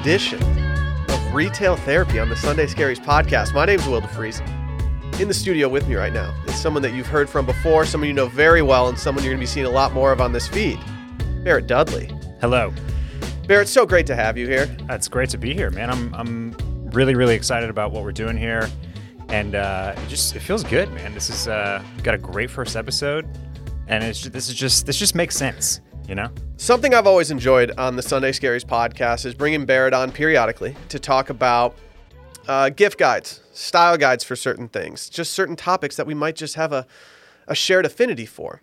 edition of Retail Therapy on the Sunday Scaries podcast. My name's Will DeFries. In the studio with me right now is someone that you've heard from before, someone you know very well, and someone you're going to be seeing a lot more of on this feed. Barrett Dudley. Hello. Barrett, so great to have you here. It's great to be here, man. I'm I'm really really excited about what we're doing here, and uh, it just it feels good, man. This is uh, got a great first episode, and it's this is just this just makes sense, you know. Something I've always enjoyed on the Sunday Scaries podcast is bringing Barrett on periodically to talk about uh, gift guides, style guides for certain things, just certain topics that we might just have a, a shared affinity for.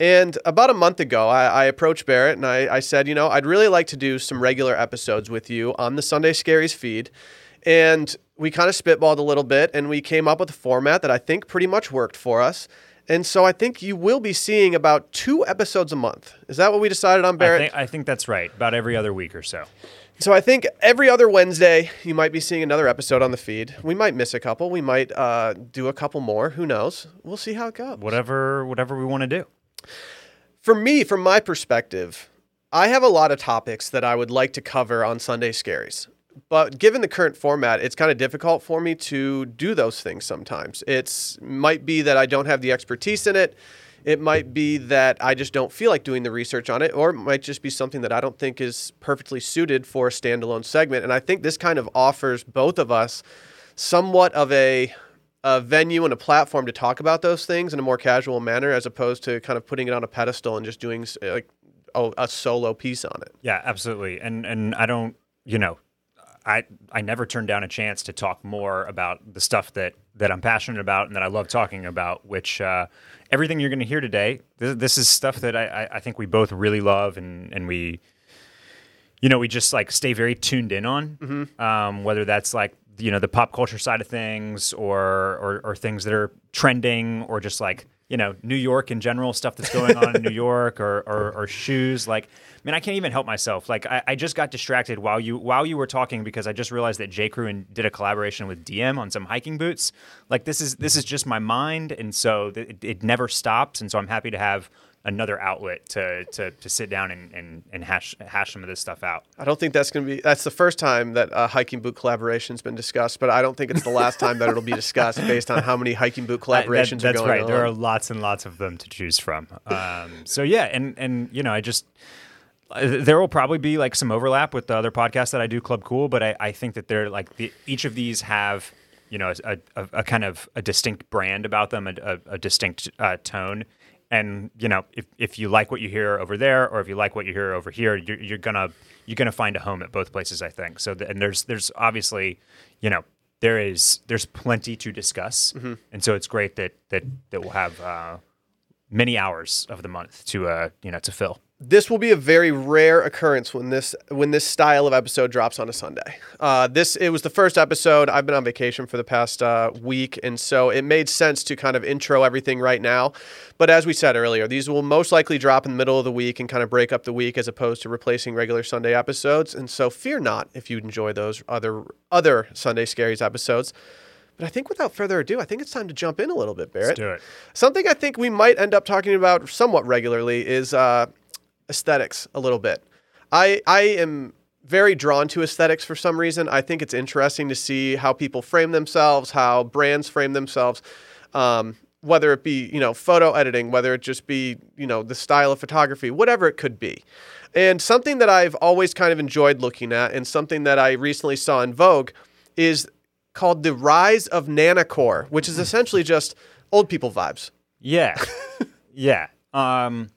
And about a month ago, I, I approached Barrett and I, I, said, you know, I'd really like to do some regular episodes with you on the Sunday Scaries feed. And we kind of spitballed a little bit and we came up with a format that I think pretty much worked for us. And so I think you will be seeing about two episodes a month. Is that what we decided on, Barrett? I think, I think that's right. About every other week or so. So I think every other Wednesday you might be seeing another episode on the feed. We might miss a couple. We might uh, do a couple more. Who knows? We'll see how it goes. Whatever, whatever we want to do. For me, from my perspective, I have a lot of topics that I would like to cover on Sunday Scaries. But given the current format, it's kind of difficult for me to do those things sometimes. It's might be that I don't have the expertise in it. It might be that I just don't feel like doing the research on it, or it might just be something that I don't think is perfectly suited for a standalone segment. And I think this kind of offers both of us somewhat of a a venue and a platform to talk about those things in a more casual manner as opposed to kind of putting it on a pedestal and just doing like a, a solo piece on it. Yeah, absolutely. And and I don't, you know, I I never turn down a chance to talk more about the stuff that that I'm passionate about and that I love talking about. Which uh, everything you're going to hear today, this, this, is stuff that I, I think we both really love and and we, you know, we just like stay very tuned in on. Mm-hmm. Um, whether that's like you know the pop culture side of things or, or or things that are trending or just like you know New York in general stuff that's going on in New York or, or, or shoes like man I can't even help myself. Like I, I, just got distracted while you while you were talking because I just realized that J Crew did a collaboration with DM on some hiking boots. Like this is this is just my mind and so th- it, it never stops and so I'm happy to have another outlet to to, to sit down and, and, and hash hash some of this stuff out. I don't think that's going to be that's the first time that a hiking boot collaboration has been discussed, but I don't think it's the last time that it'll be discussed based on how many hiking boot collaborations that, are going right. on. There are lots and lots of them to choose from. Um, so yeah, and and you know, I just there will probably be like some overlap with the other podcasts that I do, Club Cool, but I, I think that they're like the, each of these have you know a, a, a, kind of a distinct brand about them, a, a distinct uh, tone, and you know if, if you like what you hear over there or if you like what you hear over here you're, you're gonna you're gonna find a home at both places i think. So and there's there's obviously you know there is there's plenty to discuss. Mm-hmm. and so it's great that that that we'll have uh, many hours of the month to uh you know to fill this will be a very rare occurrence when this when this style of episode drops on a Sunday. Uh, this it was the first episode. I've been on vacation for the past uh, week, and so it made sense to kind of intro everything right now. But as we said earlier, these will most likely drop in the middle of the week and kind of break up the week as opposed to replacing regular Sunday episodes. And so fear not if you enjoy those other other Sunday Scaries episodes. But I think without further ado, I think it's time to jump in a little bit, Barrett. Let's do it. Something I think we might end up talking about somewhat regularly is. Uh, aesthetics a little bit. I I am very drawn to aesthetics for some reason. I think it's interesting to see how people frame themselves, how brands frame themselves, um, whether it be you know photo editing, whether it just be you know the style of photography, whatever it could be. And something that I've always kind of enjoyed looking at, and something that I recently saw in Vogue, is called the rise of nannacore, which is essentially just old people vibes. Yeah, yeah. Um,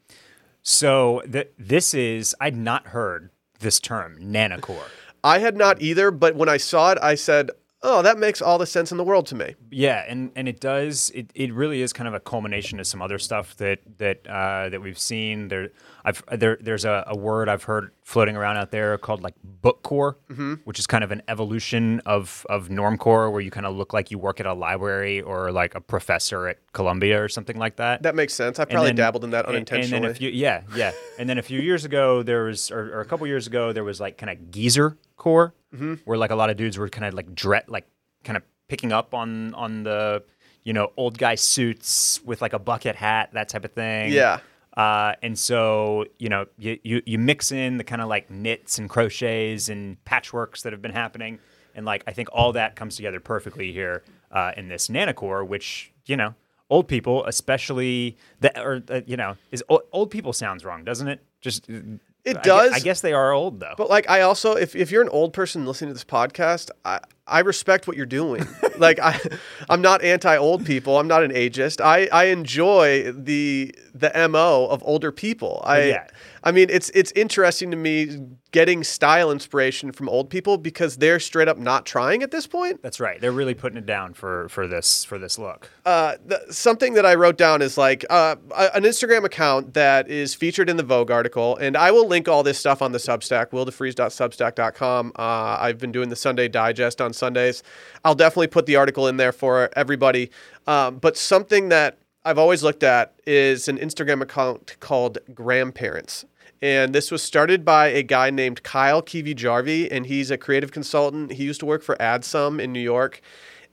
so th- this is I'd not heard this term nannacore. I had not either, but when I saw it, I said, "Oh, that makes all the sense in the world to me." Yeah, and and it does. It, it really is kind of a culmination of some other stuff that that uh, that we've seen. There, I've there there's a, a word I've heard floating around out there called like bookcore, mm-hmm. which is kind of an evolution of of normcore, where you kind of look like you work at a library or like a professor at Columbia or something like that. That makes sense. I probably then, dabbled in that unintentionally. And then a few, yeah, yeah. and then a few years ago, there was, or, or a couple years ago, there was like kind of geezer core, mm-hmm. where like a lot of dudes were kind of like dread, like kind of picking up on on the you know old guy suits with like a bucket hat, that type of thing. Yeah. Uh, and so, you know, you, you, you mix in the kind of like knits and crochets and patchworks that have been happening. And like, I think all that comes together perfectly here uh, in this Nannacore, which, you know, old people, especially the, or, uh, you know, is old, old people sounds wrong, doesn't it? Just, It I gue- does. I guess they are old though. But like I also if, if you're an old person listening to this podcast, I, I respect what you're doing. like I I'm not anti old people. I'm not an ageist. I, I enjoy the the MO of older people. I Yeah. I mean it's it's interesting to me getting style inspiration from old people because they're straight up not trying at this point. That's right. They're really putting it down for for this for this look. uh, the, something that I wrote down is like uh, an Instagram account that is featured in the Vogue article, and I will link all this stuff on the Substack, willdefries.substack.com. Uh, I've been doing the Sunday Digest on Sundays. I'll definitely put the article in there for everybody. Um, but something that I've always looked at is an Instagram account called Grandparents. And this was started by a guy named Kyle Kiwi Jarvie, and he's a creative consultant. He used to work for AdSum in New York.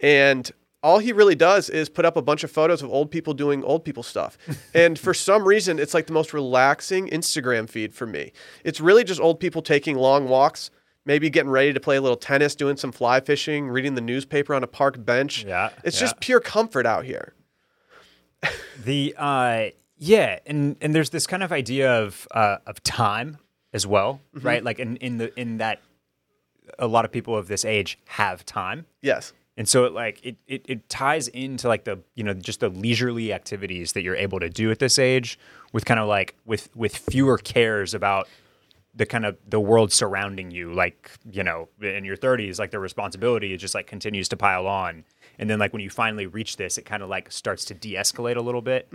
And all he really does is put up a bunch of photos of old people doing old people stuff. and for some reason, it's like the most relaxing Instagram feed for me. It's really just old people taking long walks, maybe getting ready to play a little tennis, doing some fly fishing, reading the newspaper on a park bench. Yeah, It's yeah. just pure comfort out here. The uh yeah, and and there's this kind of idea of uh of time as well, Mm-hmm. right? Like in in the in that a lot of people of this age have time. Yes. And so it like it, it it ties into like the you know just the leisurely activities that you're able to do at this age with kind of like with with fewer cares about the kind of the world surrounding you like you know in your 30s like the responsibility it just like continues to pile on and then like when you finally reach this it kind of like starts to de-escalate a little bit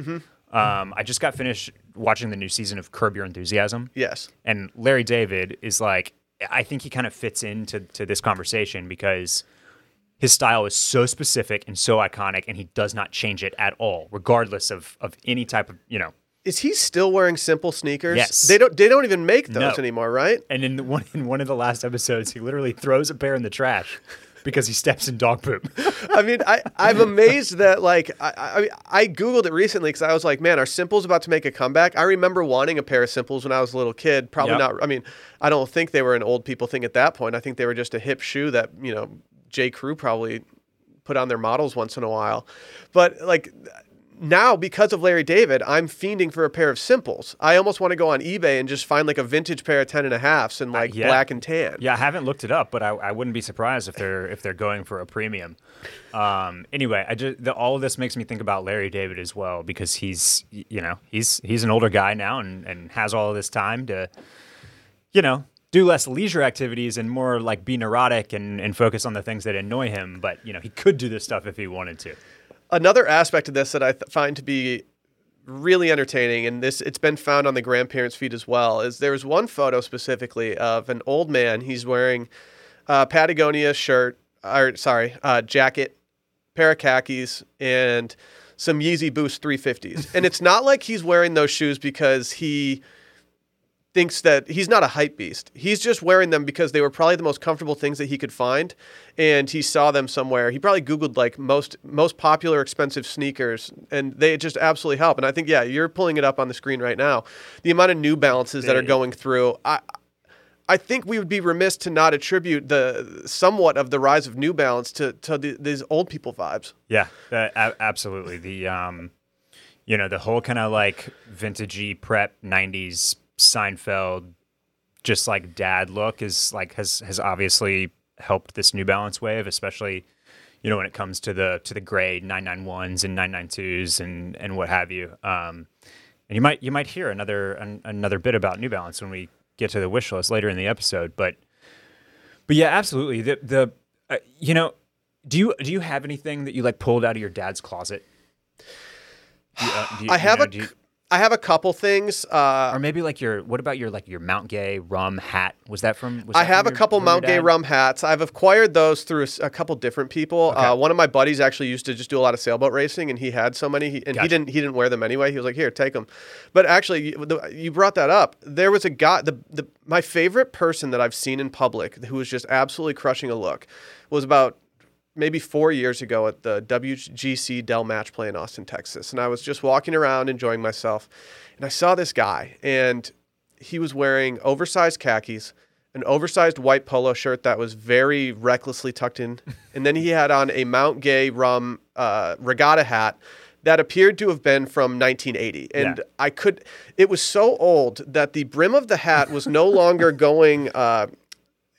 um, i just got finished watching the new season of curb your enthusiasm Yes. and Larry David is like, I think he kind of fits into to this conversation because his style is so specific and so iconic, and he does not change it at all, regardless of of any type of you know. Is he still wearing simple sneakers? Yes. They don't they don't even make those No. anymore, right? And in the one in one of the last episodes, he literally throws a pair in the trash because he steps in dog poop. I mean, I, I'm amazed that like I, I I googled it recently because I was like, man, are Simples about to make a comeback? I remember wanting a pair of Simples when I was a little kid. Probably Yep. not. I mean, I don't think they were an old people thing at that point. I think they were just a hip shoe that you know J Crew probably put on their models once in a while. But like now, because of Larry David, I'm fiending for a pair of Simples. I almost want to go on eBay and just find like a vintage pair of ten and a halves in like yeah. black and tan. Yeah, I haven't looked it up, but I, I wouldn't be surprised if they're if they're going for a premium. Um, anyway, I just the, all of this makes me think about Larry David as well because he's you know he's he's an older guy now and and has all of this time to you know do less leisure activities and more like be neurotic and and focus on the things that annoy him. But you know he could do this stuff if he wanted to. Another aspect of this that I th- find to be really entertaining, and this it's been found on the grandparents' feed as well, is there's one photo specifically of an old man. He's wearing a Patagonia shirt, or sorry, jacket, pair of khakis, and some Yeezy Boost 350s. and it's not like he's wearing those shoes because he thinks that he's not a hype beast. He's just wearing them because they were probably the most comfortable things that he could find, and he saw them somewhere. He probably googled like most most popular expensive sneakers, and they just absolutely help. And I think yeah, you're pulling it up on the screen right now. The amount of New Balances that are going through, I. I think we would be remiss to not attribute the somewhat of the rise of New Balance to, to the, these old people vibes. Yeah, a- absolutely. The um, you know, the whole kind of like vintagey prep '90s Seinfeld, just like dad look is like has has obviously helped this New Balance wave, especially you know when it comes to the to the gray 991s and 992s and and what have you. Um, and you might you might hear another an, another bit about New Balance when we get to the wish list later in the episode, but but yeah, absolutely. The the uh, you know, do you do you have anything that you like pulled out of your dad's closet? Do you, uh, do you- I you have know, a do you- I have a couple things. Uh, or maybe like your what about your like your Mount Gay rum hat? Was that from? Was I that from have a couple your Mount Gay rum hats. I've acquired those through a couple different people. Okay. Uh, one of my buddies actually used to just do a lot of sailboat racing, and he had so many, he, and he didn't he didn't wear them anyway. He was like, "Here, take them." But actually, you, the, you brought that up. There was a guy. The, the my favorite person that I've seen in public who was just absolutely crushing a look was about maybe four years ago at the WGC Dell Match Play in Austin, Texas, and I was just walking around enjoying myself, and I saw this guy, and he was wearing oversized khakis, an oversized white polo shirt that was very recklessly tucked in, and then he had on a Mount Gay rum uh, regatta hat that appeared to have been from 1980 and Yeah. i could it was so old that the brim of the hat was no longer going uh,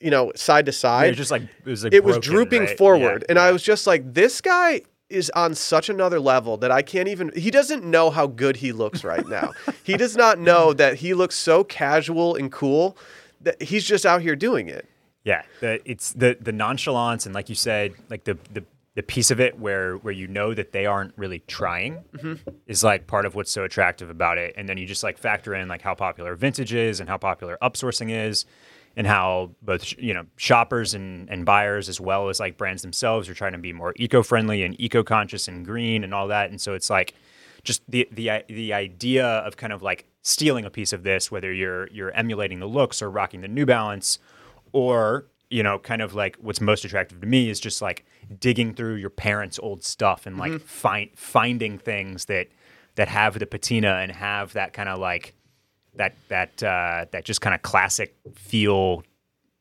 you know side to Yeah, side. it's just like it was like it was drooping right? forward. Yeah, and i was just like this guy is on such another level that i can't even he doesn't know how good he looks right now. He does not know that he looks so casual and cool that he's just out here doing it. Yeah, the, it's the the nonchalance and like you said, like the the the piece of it where where you know that they aren't really trying mm-hmm. is like part of what's so attractive about it. And then you just like factor in like how popular vintage is and how popular upsourcing is and how both you know shoppers and and buyers as well as like brands themselves are trying to be more eco-friendly and eco-conscious and green and all that. And so it's like just the the uh, the idea of kind of like stealing a piece of this, whether you're you're emulating the looks or rocking the New Balance, or you know, kind of like what's most attractive to me is just like digging through your parents' old stuff and like mm-hmm. find finding things that that have the patina and have that kind of like that that uh, that just kind of classic feel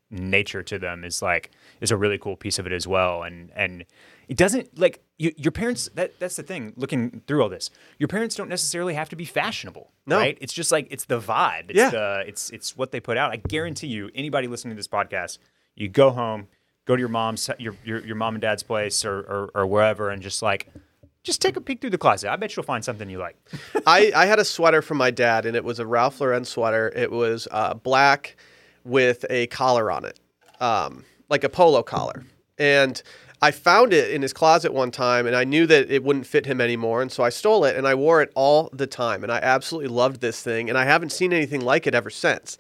nature to them is like is a really cool piece of it as well and and it doesn't like you, your parents that that's the thing looking through all this your parents don't necessarily have to be fashionable No. right it's just like it's the vibe it's Yeah. the it's it's what they put out i guarantee you anybody listening to this podcast you go home go to your mom's your your, your mom and dad's place or, or or wherever and just like just take a peek through the closet i bet you'll find something you like I, I had a sweater from my dad, and it was a Ralph Lauren sweater. It was uh, black with a collar on it, um, like a polo collar. And I found it in his closet one time, and I knew that it wouldn't fit him anymore. And so I stole it, and I wore it all the time. And I absolutely loved this thing, and I haven't seen anything like it ever since.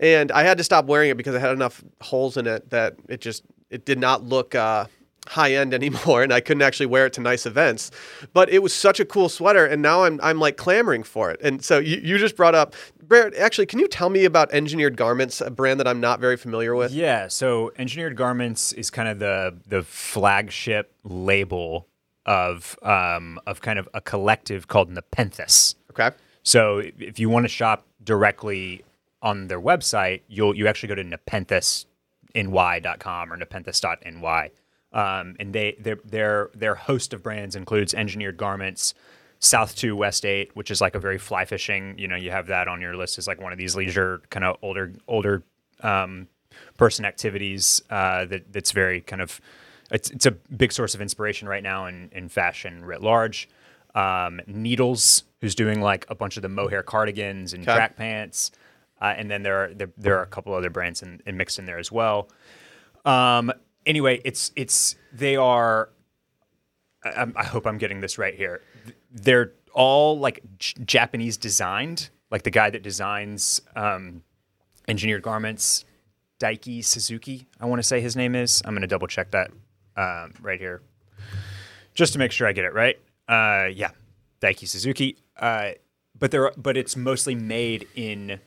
And I had to stop wearing it because I had enough holes in it that it just it did not look uh, high end anymore, and I couldn't actually wear it to nice events. But it was such a cool sweater, and now I'm I'm like clamoring for it. And so you, you just brought up, Barrett. Actually, can you tell me about Engineered Garments, a brand that I'm not very familiar with? Yeah, so Engineered Garments is kind of the the flagship label of um, of kind of a collective called Nepenthes. Okay. So if- you want to shop directly on their website, you'll you actually go to nepenthes.ny.com or nepenthes.ny. Um, and they their their their host of brands includes Engineered Garments, South2 West8, which is like a very fly fishing, you know, you have that on your list as like one of these leisure kind of older older um, person activities uh, that that's very kind of it's, it's a big source of inspiration right now in, in fashion writ large. Um, Needles, who's doing like a bunch of the mohair cardigans and Okay. track pants, uh, and then there are there, there are a couple other brands in, in mixed in there as well. Um, anyway, it's it's they are. I, I'm- hope I'm getting this right here. They're all like J- Japanese designed, like the guy that designs um, engineered garments, Daiki Suzuki. I want to say his name is. I'm going to double check that um, right here, just to make sure I get it right. Uh, yeah, Daiki Suzuki. Uh, but they're but it's mostly made in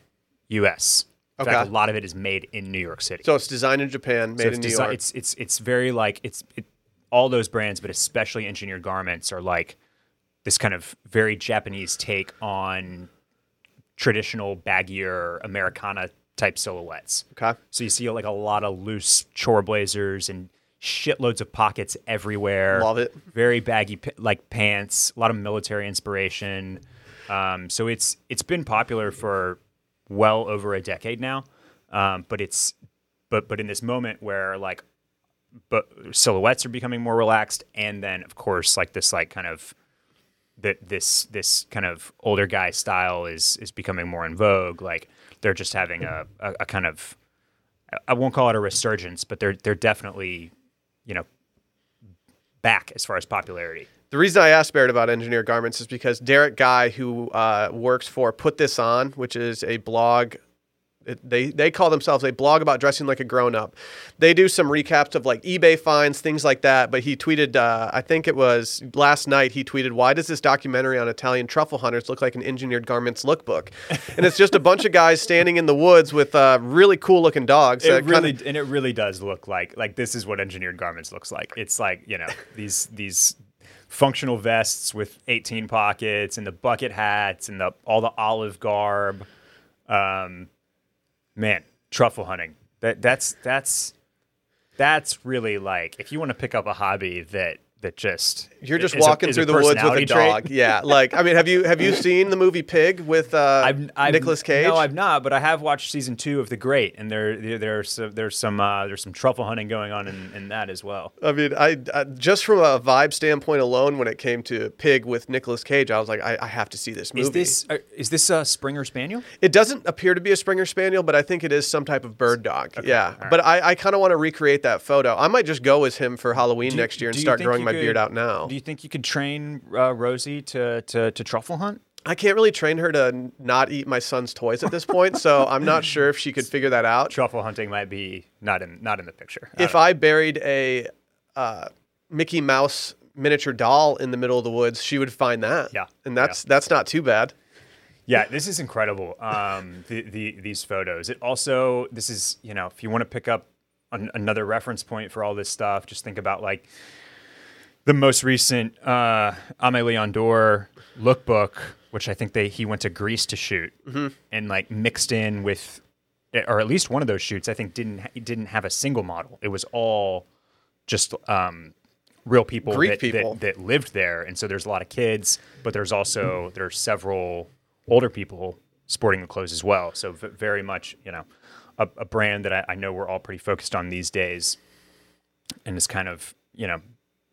U.S. In fact, a lot of it is made in New York City. So it's designed in Japan, made So in New desi- York. It's it's it's very like it's it, all those brands, but especially engineered garments are like this kind of very Japanese take on traditional baggier Americana type silhouettes. okay. So you see like a lot of loose chore blazers and shitloads of pockets everywhere. Love it. Very baggy like pants, a lot of military inspiration. Um, so it's it's been popular for well over a decade now. Um, but it's but but in this moment where like but silhouettes are becoming more relaxed and then of course like this like kind of that this this kind of older guy style is is becoming more in vogue like they're just having a, a, a kind of I won't call it a resurgence but they're they're definitely you know back as far as popularity The reason I asked Barrett about engineered garments is because Derek Guy, who uh, works for Put This On, which is a blog It, they they call themselves they blog about dressing like a grown up. They do some recaps of like eBay finds, things like that. But he tweeted, uh, I think it was last night. He tweeted, "Why does this documentary on Italian truffle hunters look like an engineered garments lookbook?" and it's just a bunch of guys standing in the woods with uh, really cool looking dogs. It really kinda- and it really does look like like this is what engineered garments looks like. It's like you know these these functional vests with 18 pockets and the bucket hats and the all the olive garb. Um, man, truffle hunting. That that's that's that's really like if you want to pick up a hobby that that just You're just is walking a through the woods with a dog. Yeah, like I mean, have you have you seen the movie Pig with uh, I've, I've Nicolas Cage? No, I've not, but I have watched season two of The Great, and there, there there's some, there's some uh, there's some truffle hunting going on in, in that as well. I mean, I, I just from a vibe standpoint alone, when it came to Pig with Nicolas Cage, I was like, I, I have to see this movie. Is this uh, is this a Springer Spaniel? It doesn't appear to be a Springer Spaniel, but I think it is some type of bird dog. yeah, all right. but I, I kind of want to recreate that photo. I might just go as him for Halloween Do next year and start growing my could- beard out now. Do you think you could train uh, Rosie to, to to truffle hunt? I can't really train her to not eat my son's toys at this point, so I'm not sure if she could figure that out. Truffle hunting might be not in not in the picture. I if I buried a uh, Mickey Mouse miniature doll in the middle of the woods, she would find that. Yeah, and that's that's not too bad. Yeah, this is incredible. Um, the, the these photos. It also this is you know if you want to pick up an, another reference point for all this stuff, just think about like the most recent uh, Aimé Leon Dore lookbook, which I think they he went to Greece to shoot, and like mixed in with, or at least one of those shoots I think didn't didn't have a single model. It was all just um, real people, Greek that, that- people. that lived there, and so there's a lot of kids, but there's also there are several older people sporting the clothes as well. So v- very much, you know, a, a brand that I, I know we're all pretty focused on these days, and is kind of you know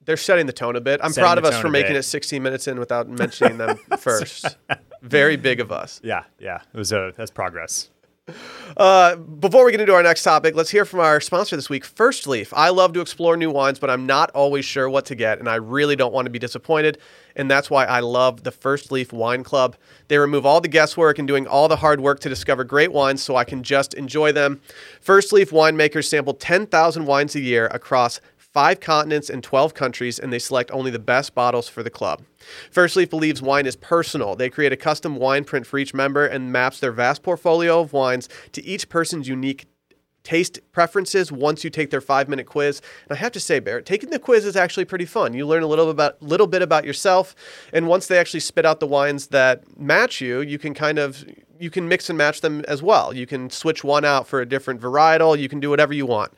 They're setting the tone a bit. I'm Setting proud of us for making bit. it 16 minutes in without mentioning them first. Very big of us. yeah yeah it was a that's progress. Uh, before we get into our next topic, let's hear from our sponsor this week, First Leaf. I love to explore new wines, but I'm not always sure what to get, and I really don't want to be disappointed. And that's why I love the First Leaf Wine Club. They remove all the guesswork and doing all the hard work to discover great wines so I can just enjoy them. First Leaf winemakers sample 10,000 wines a year across five continents and 12 countries, and they select only the best bottles for the club. First Leaf believes wine is personal. They create a custom wine print for each member and maps their vast portfolio of wines to each person's unique taste preferences once you take their five minute quiz. And I have to say, Barrett, taking the quiz is actually pretty fun. You learn a little about little bit about yourself, and once they actually spit out the wines that match you, you can kind of you can mix and match them as well. You can switch one out for a different varietal. You can do whatever you want.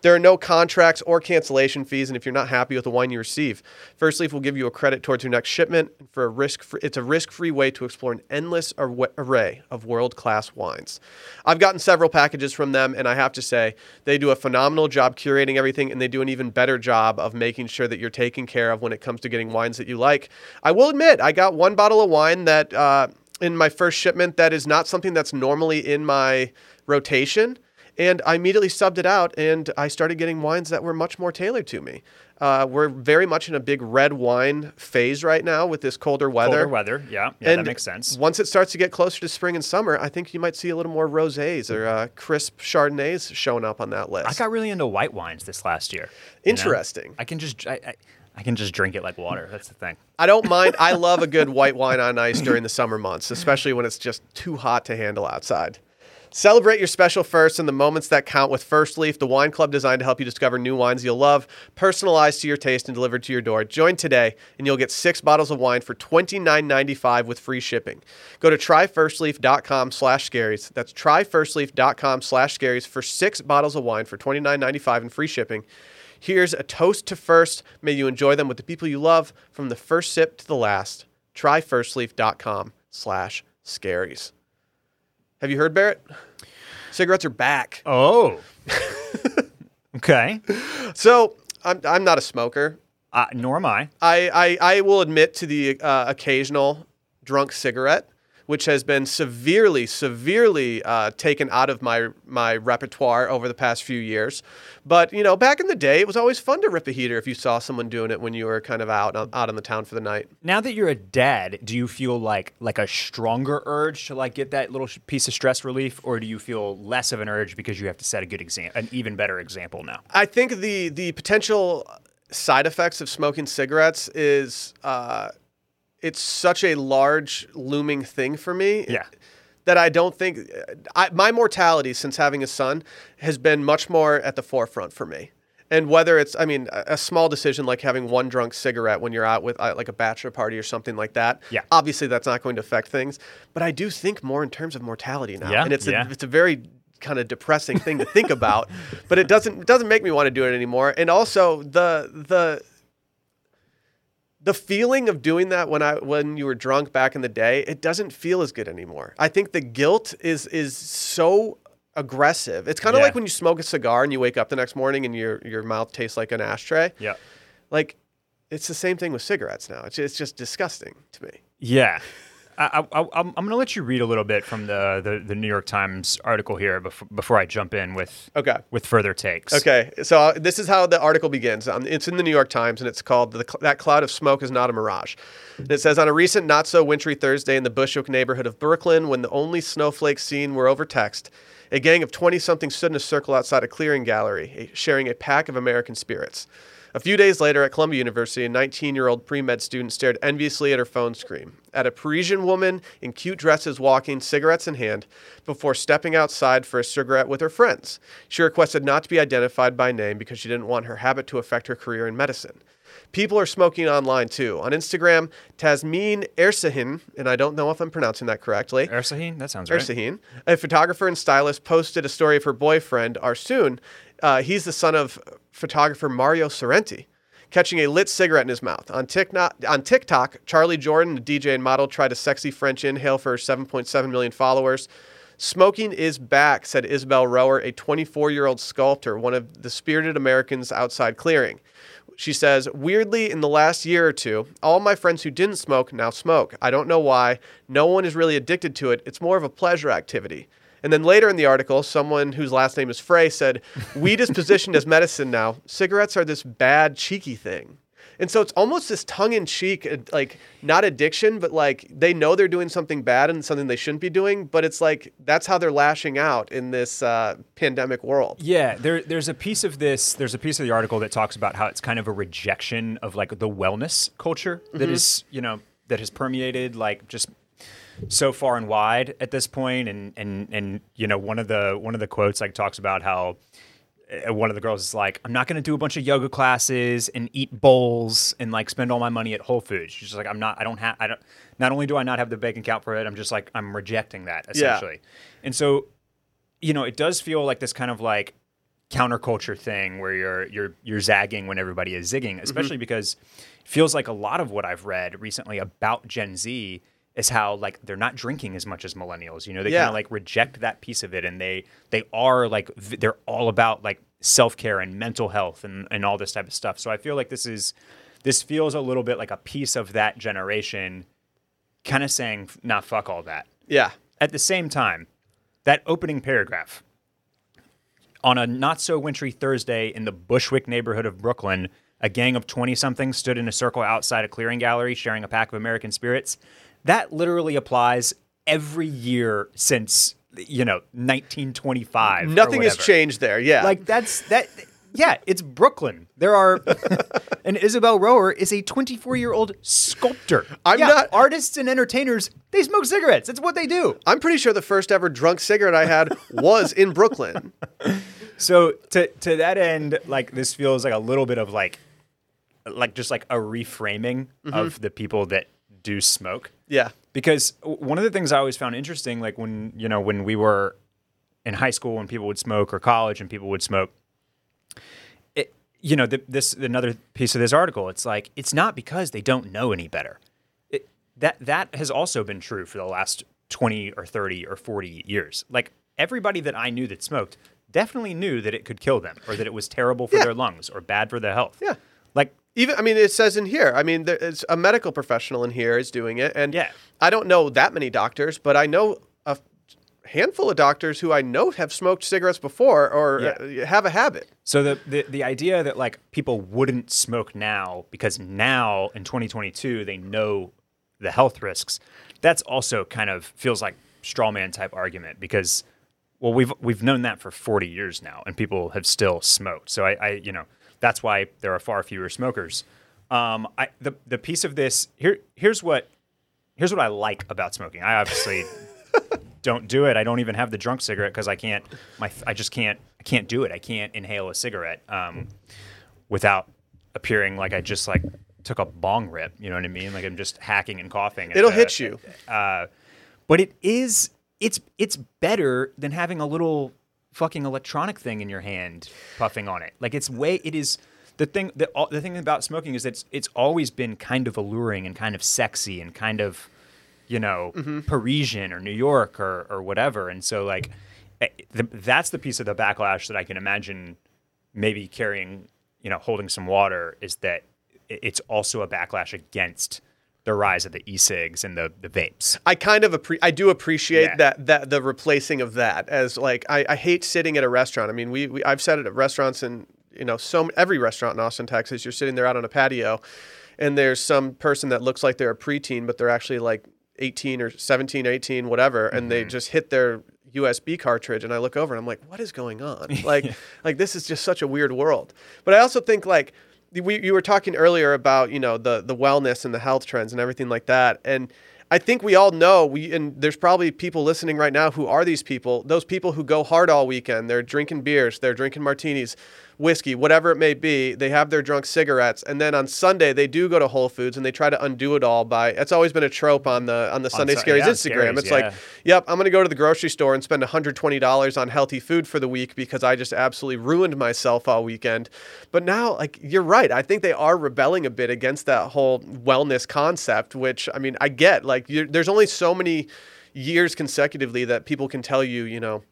There are no contracts or cancellation fees, and if you're not happy with the wine you receive, First Leaf will give you a credit towards your next shipment. For a risk, it's a risk-free way to explore an endless array of world-class wines. I've gotten several packages from them, and I have to say they do a phenomenal job curating everything, and they do an even better job of making sure that you're taken care of when it comes to getting wines that you like. I will admit, I got one bottle of wine that. Uh, in my first shipment that is not something that's normally in my rotation. And I immediately subbed it out and I started getting wines that were much more tailored to me. Uh, we're very much in a big red wine phase right now with this colder weather. Colder weather, yeah, yeah, that makes sense. Once it starts to get closer to spring and summer, I think you might see a little more rosés or uh, crisp chardonnays showing up on that list. I got really into white wines this last year. you know? Interesting. I can just I, I, I can just drink it like water. That's the thing. I don't mind. I love a good white wine on ice during the summer months, especially when it's just too hot to handle outside. Celebrate your special firsts and the moments that count with First Leaf, the wine club designed to help you discover new wines you'll love, personalized to your taste and delivered to your door. Join today and you'll get six bottles of wine for $29.95 with free shipping. Go to tryfirstleaf.com slash scaries. That's tryfirstleaf.com slash scaries for six bottles of wine for $29.95 and free shipping. Here's a toast to first. May you enjoy them with the people you love from the first sip to the last. Tryfirstleaf.com slash scaries. Have you heard, Barrett? Cigarettes are back. Oh. okay. So I'm, I'm not a smoker. Uh, nor am I. I, I, I will admit to the uh, occasional drunk cigarette which has been severely, severely uh, taken out of my my repertoire over the past few years. But you know, back in the day, it was always fun to rip a heater if you saw someone doing it when you were kind of out out in the town for the night. Now that you're a dad, do you feel like like a stronger urge to like get that little piece of stress relief, or do you feel less of an urge because you have to set a good example, an even better example now? I think the the potential side effects of smoking cigarettes is uh, it's such a large looming thing for me. Yeah. That I don't think I, my mortality since having a son has been much more at the forefront for me. And whether it's, I mean, a a small decision like having one drunk cigarette when you're out with uh, like a bachelor party or something like that. Yeah. Obviously, that's not going to affect things. But I do think more in terms of mortality now. Yeah, And it's yeah. a, it's a very kind of depressing thing to think about. But it doesn't it doesn't make me want to do it anymore. And also the the the feeling of doing that when I when you were drunk back in the day, it doesn't feel as good anymore. I think the guilt is is so aggressive. It's kind of Yeah. like when you smoke a cigar and you wake up the next morning and your your mouth tastes like an ashtray. Yeah. Like it's the same thing with cigarettes now. It's it's just disgusting to me. Yeah. I, I, I'm, I'm going to let you read a little bit from the, the, the New York Times article here before, before I jump in with Okay. with further takes. Okay, so uh, this is how the article begins. Um, it's in the New York Times, and it's called the, "That Cloud of Smoke Is Not a Mirage." And it says on a recent not so wintry Thursday in the Bushwick neighborhood of Brooklyn, when the only snowflakes seen were over text, a gang of twenty-somethings stood in a circle outside a clearing gallery, sharing a pack of American spirits. A few days later at Columbia University, a 19 year old pre med student stared enviously at her phone screen, at a Parisian woman in cute dresses walking, cigarettes in hand, before stepping outside for a cigarette with her friends. She requested not to be identified by name because she didn't want her habit to affect her career in medicine. People are smoking online too. On Instagram, Tasmin Ersahin, and I don't know if I'm pronouncing that correctly, Ersahin? That sounds right. Ersahin, a photographer and stylist, posted a story of her boyfriend, Orson. Uh, he's the son of photographer Mario Sorrenti, catching a lit cigarette in his mouth. On TikTok, on TikTok Charly Jordan, a DJ and model, tried a sexy French inhale for her 7.7 million followers. Smoking is back, said Isabel Rower, a 24 year old sculptor, one of the spirited Americans outside clearing. She says, weirdly, in the last year or two, all my friends who didn't smoke now smoke. I don't know why. No one is really addicted to it. It's more of a pleasure activity. And then later in the article, someone whose last name is Frey said, Weed is positioned as medicine now. Cigarettes are this bad, cheeky thing. And so it's almost this tongue in cheek, like not addiction, but like they know they're doing something bad and something they shouldn't be doing. But it's like that's how they're lashing out in this uh, pandemic world. Yeah, there, there's a piece of this. There's a piece of the article that talks about how it's kind of a rejection of like the wellness culture that is, you know, that has permeated like just so far and wide at this point. And and and you know, one of the one of the quotes like talks about how uh, one of the girls is like, I'm not going to do a bunch of yoga classes and eat bowls and like spend all my money at Whole Foods. She's just like, I'm not, I don't have, I don't, not only do I not have the bank account for it, I'm just like, I'm rejecting that essentially. And so, you know, it does feel like this kind of like counterculture thing where you're, you're, you're zagging when everybody is zigging, especially because it feels like a lot of what I've read recently about Gen Z is how like they're not drinking as much as millennials. You know, they Yeah. kind of like reject that piece of it, and they they are like they're all about like self care and mental health and and all this type of stuff. So I feel like this is this feels a little bit like a piece of that generation, kind of saying, "Nah, fuck all that." Yeah. At the same time, that opening paragraph on a not so wintry Thursday in the Bushwick neighborhood of Brooklyn, a gang of 20 somethings stood in a circle outside a clearing gallery sharing a pack of American spirits. That literally applies every year since, you know, 1925. Nothing has changed there. Yeah. Like that's that. Yeah, it's Brooklyn. There are, and Isabel Rower is a 24 year old sculptor. I'm Yeah, not- artists and entertainers. They smoke cigarettes. It's what they do. I'm pretty sure the first ever drunk cigarette I had was in Brooklyn. So to to that end, like this feels like a little bit of like, like just like a reframing mm-hmm. of the people that do smoke. Yeah. because one of the things I always found interesting, like when you know when we were in high school, when people would smoke, or college, and people would smoke, it, you know, th- this another piece of this article. It's like it's not because they don't know any better. It, that that has also been true for the last twenty or thirty or forty years. Like everybody that I knew that smoked definitely knew that it could kill them, or that it was terrible for Yeah. their lungs, or bad for their health. Yeah. Like Even I mean, it says in here. I mean, there's a medical professional in here is doing it, and Yeah. I don't know that many doctors, but I know a handful of doctors who I know have smoked cigarettes before or Yeah. uh, have a habit. So the, the the idea that like people wouldn't smoke now because now in 2022 they know the health risks, that's also kind of feels like straw man type argument because well we've we've known that for 40 years now and people have still smoked. So I, I you know that's why there are far fewer smokers. Um, I the the piece of this here here's what here's what I like about smoking. I obviously don't do it. I don't even have the drunk cigarette because I can't. My I just can't. I can't do it. I can't inhale a cigarette um, without appearing like I just like took a bong rip. You know what I mean? Like I'm just hacking and coughing. It'll Uh, hit you. Uh, but it is. It's it's better than having a little fucking electronic thing in your hand puffing on it. Like it's way. It is. The thing, the, the thing about smoking is that it's, it's always been kind of alluring and kind of sexy and kind of, you know, Parisian or New York or, or whatever. And so, like, eh, the, that's the piece of the backlash that I can imagine maybe carrying, you know, holding some water is that it's also a backlash against the rise of the e-cigs and the, the vapes. I kind of appre- I do appreciate Yeah. that that the replacing of that as like I, I hate sitting at a restaurant. I mean, we, we I've sat at restaurants and you know so every restaurant in Austin, Texas. You're sitting there out on a patio, and there's some person that looks like they're a preteen, but they're actually like 18 or 17, 18, whatever, and they mm-hmm. just hit their USB cartridge, and I look over and I'm like, what is going on? Like like this is just such a weird world. But I also think like we, you were talking earlier about you know the the wellness and the health trends and everything like that. And i think we all know we and there's probably people listening right now who are these people those people who go hard all weekend. They're drinking beers they're drinking martinis whiskey whatever it may be they have their drunk cigarettes and then on sunday they do go to whole foods and they try to undo it all by it's always been a trope on the on the sunday Sun- scaries yeah, instagram Scaries, it's yeah. like yep i'm going to go to the grocery store and spend $120 on healthy food for the week because i just absolutely ruined myself all weekend but now like you're right i think they are rebelling a bit against that whole wellness concept which i mean i get like there's only so many years consecutively that people can tell you you know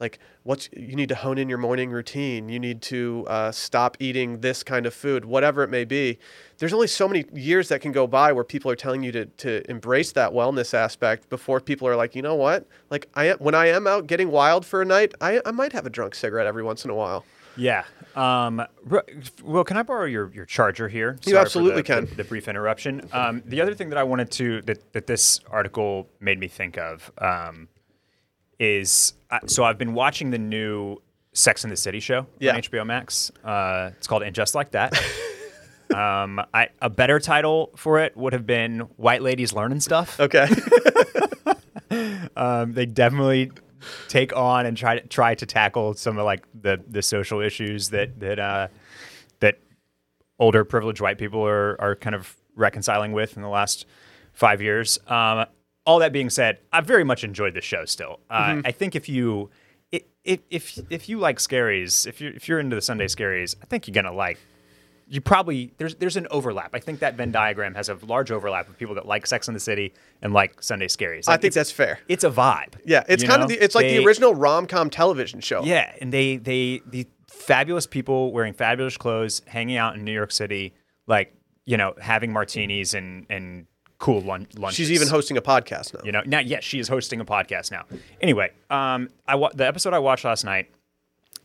like what's you need to hone in your morning routine you need to uh, stop eating this kind of food whatever it may be there's only so many years that can go by where people are telling you to, to embrace that wellness aspect before people are like you know what like i am, when i am out getting wild for a night I, I might have a drunk cigarette every once in a while Yeah. Um, well, can I borrow your, your charger here? You Sorry for absolutely the, can. The, the brief interruption. Um, the other thing that I wanted to that, that this article made me think of um, is uh, so I've been watching the new Sex and the City show Yeah. on HBO Max. Uh, it's called And Just Like That. um, I, a better title for it would have been White Ladies Learning Stuff. okay Um, they definitely take on and try to try to tackle some of like the the social issues that that uh, that older privileged white people are are kind of reconciling with in the last five years. Um, all that being said, I very much enjoyed the show. Still, uh, I think if you if if if you like scaries, if you if you're into the Sunday scaries, I think you're gonna like. You probably there's there's an overlap. I think that Venn diagram has a large overlap of people that like Sex in the City and like Sunday scaries. i think that's fair it's a vibe. yeah it's kind know? of the, it's like They- the original rom-com television show Yeah, and they they the fabulous people wearing fabulous clothes, hanging out in New York City, like you know, having martinis and and cool lun- lunches. she's even hosting a podcast now You know, now yes, she is hosting a podcast now. Anyway, um, I wa- the episode I watched last night.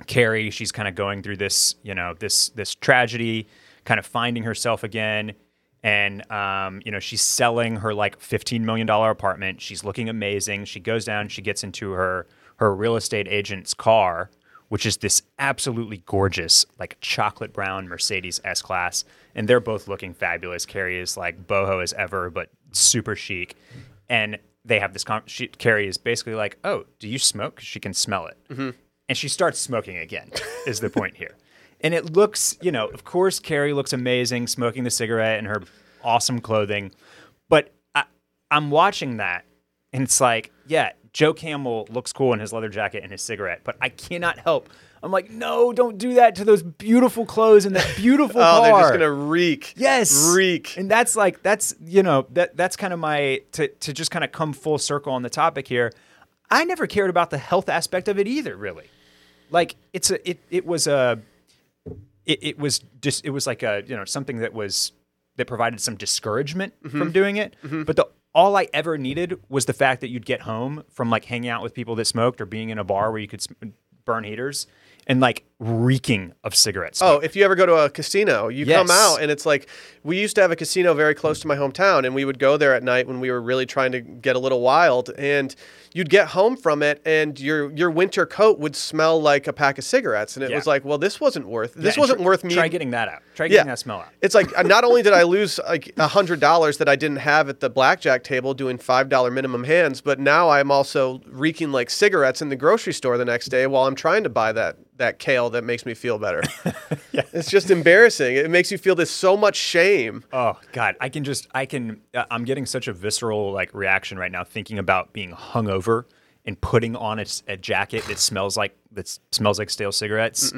Carrie, she's kind of going through this, you know, this this tragedy, kind of finding herself again, and um, you know, she's selling her like fifteen million dollar apartment. She's looking amazing. She goes down, she gets into her her real estate agent's car, which is this absolutely gorgeous, like chocolate brown Mercedes S class, and they're both looking fabulous. Carrie is like boho as ever, but super chic, and they have this. Con- she, Carrie is basically like, "Oh, do you smoke? She can smell it, mm-hmm. and she starts smoking again. is the point here? And it looks, you know, of course, Carrie looks amazing smoking the cigarette in her awesome clothing, but I, I'm watching that, and it's like, yeah, Joe Camel looks cool in his leather jacket and his cigarette, but I cannot help. I'm like, no, don't do that to those beautiful clothes and that beautiful oh car. they're just gonna reek Yes. reek And that's like that's you know that that's kind of my to to just kind of come full circle on the topic here. I never cared about the health aspect of it either, really. Like it's a it it was a it, it was just it was like a you know something that was that provided some discouragement mm-hmm. from doing it. Mm-hmm. But the all I ever needed was the fact that you'd get home from like hanging out with people that smoked or being in a bar where you could burn heaters and like reeking of cigarettes. Oh, if you ever go to a casino, you come out and it's like we used to have a casino very close to my hometown, and we would go there at night when we were really trying to get a little wild. And you'd get home from it, and your your winter coat would smell like a pack of cigarettes, and it Yeah. was like, well, this wasn't worth Yeah, this and wasn't tr- worth me. Try getting that out. Try Yeah. getting that smell out. It's like uh, not only did I lose like a hundred dollars that I didn't have at the blackjack table doing five dollar minimum hands, but now I'm also reeking like cigarettes in the grocery store the next day while I'm trying to buy that that kale that makes me feel better. Yeah. It's just embarrassing. It makes you feel this so much shame. Oh God, I can just I can uh, I'm getting such a visceral like reaction right now thinking about being hungover and putting on a, a jacket that smells like that smells like stale cigarettes.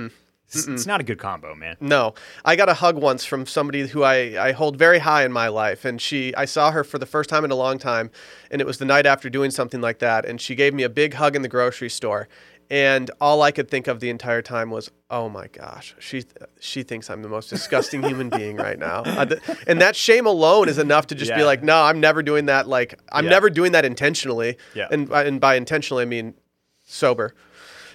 It's, it's not a good combo, man. No, I got a hug once from somebody who I, I hold very high in my life, and she I saw her for the first time in a long time, and it was the night after doing something like that, and she gave me a big hug in the grocery store, and all I could think of the entire time was, oh my gosh, she she thinks I'm the most disgusting human being right now, Uh, th- and that shame alone is enough to just be like, no, I'm never doing that. Like I'm Yeah. never doing that intentionally, Yeah. and by- and by intentionally I mean sober.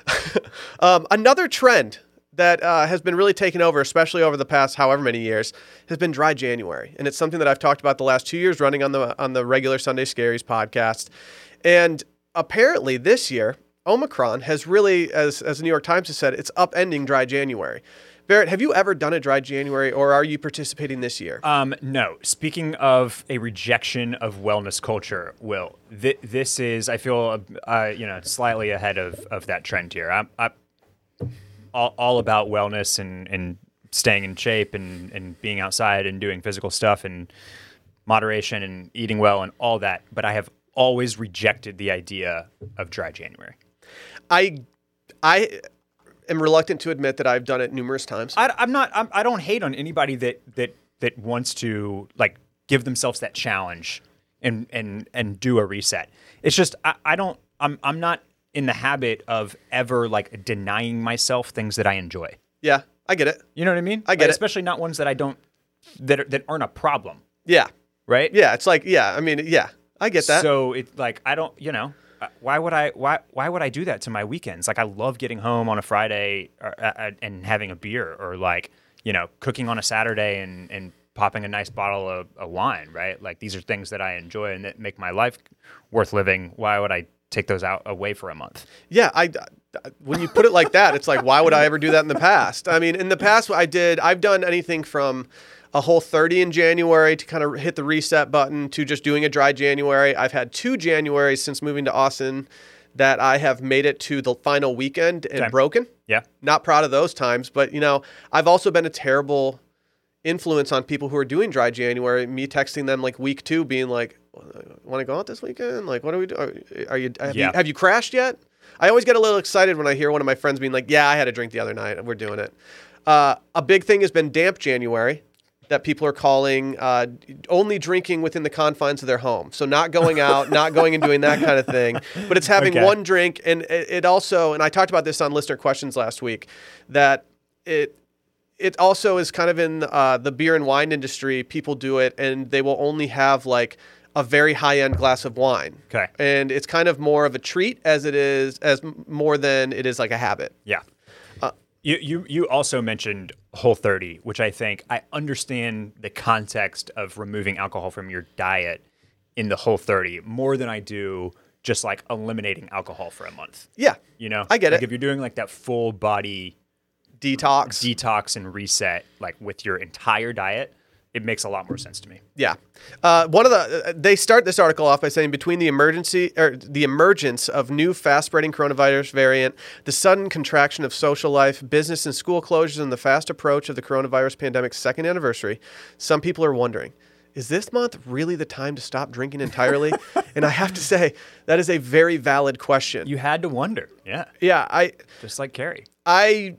um, another trend that uh, has been really taken over, especially over the past however many years, has been dry January, and it's something that I've talked about the last two years running on the on the regular Sunday Scaries podcast, and apparently this year Omicron has really, as as the New York Times has said, it's upending dry January. Barrett, have you ever done a dry January, or are you participating this year? Um, no. Speaking of a rejection of wellness culture, Will, th- this is I feel uh, you know slightly ahead of, of that trend here. I'm, I'm all, all about wellness and, and staying in shape and, and being outside and doing physical stuff and moderation and eating well and all that. But I have always rejected the idea of dry January. I I am reluctant to admit that I've done it numerous times. I, I'm not. I'm, I don't hate on anybody that that that wants to like give themselves that challenge and and and do a reset. It's just I, I don't. I'm I'm not in the habit of ever like denying myself things that I enjoy. yeah, I get it. You know what I mean? I get Like, it. Especially not ones that I don't that are, that aren't a problem, Yeah, right? yeah. It's like yeah. I mean, yeah, I get that. So it's like I don't, you know, why would I why why would I do that to my weekends? Like I love getting home on a Friday or, uh, uh, and having a beer, or like you know cooking on a Saturday and and popping a nice bottle of, of wine, right? Like these are things that I enjoy and that make my life worth living. Why would I take those out away for a month? Yeah, I- when you put it like that, it's like, why would I ever do that in the past? I mean, in the past, I did. I've done anything from a whole 30 in January to kind of hit the reset button to just doing a dry January. I've had two Januaries since moving to Austin that I have made it to the final weekend and Okay. broken. Yeah, Not proud of those times, but you know, I've also been a terrible influence on people who are doing dry January. Me texting them like week two, being like, "Want to go out this weekend? Like, what are we doing? Are you have, Yeah. you have you crashed yet?" I always get a little excited when I hear one of my friends being like, "Yeah, I had a drink the other night. and We're doing it." Uh, a big thing has been damp January. That people are calling uh, only drinking within the confines of their home. So, not going out, not going and doing that kind of thing. But it's having Okay. one drink. And it, also, and I talked about this on listener questions last week, that it it also is kind of in uh, the beer and wine industry. People do it, and they will only have like a very high end glass of wine. Okay. And it's kind of more of a treat as it is as more than it is like a habit. yeah. Uh, you, you you also mentioned Whole 30, which I think I understand the context of removing alcohol from your diet in the Whole 30 more than I do just like eliminating alcohol for a month. Yeah. You know, I get like it. If you're doing like that full body Detox. detox and reset, like with your entire diet, it makes a lot more sense to me. Yeah. Uh, one of the uh, they start this article off by saying between the emergency or the emergence of new fast-spreading coronavirus variant, the sudden contraction of social life, business and school closures, and the fast approach of the coronavirus pandemic's second anniversary, some people are wondering. Is this month really the time to stop drinking entirely? and I have to say, that is a very valid question. You had to wonder. Yeah. yeah, I Just like Carrie. I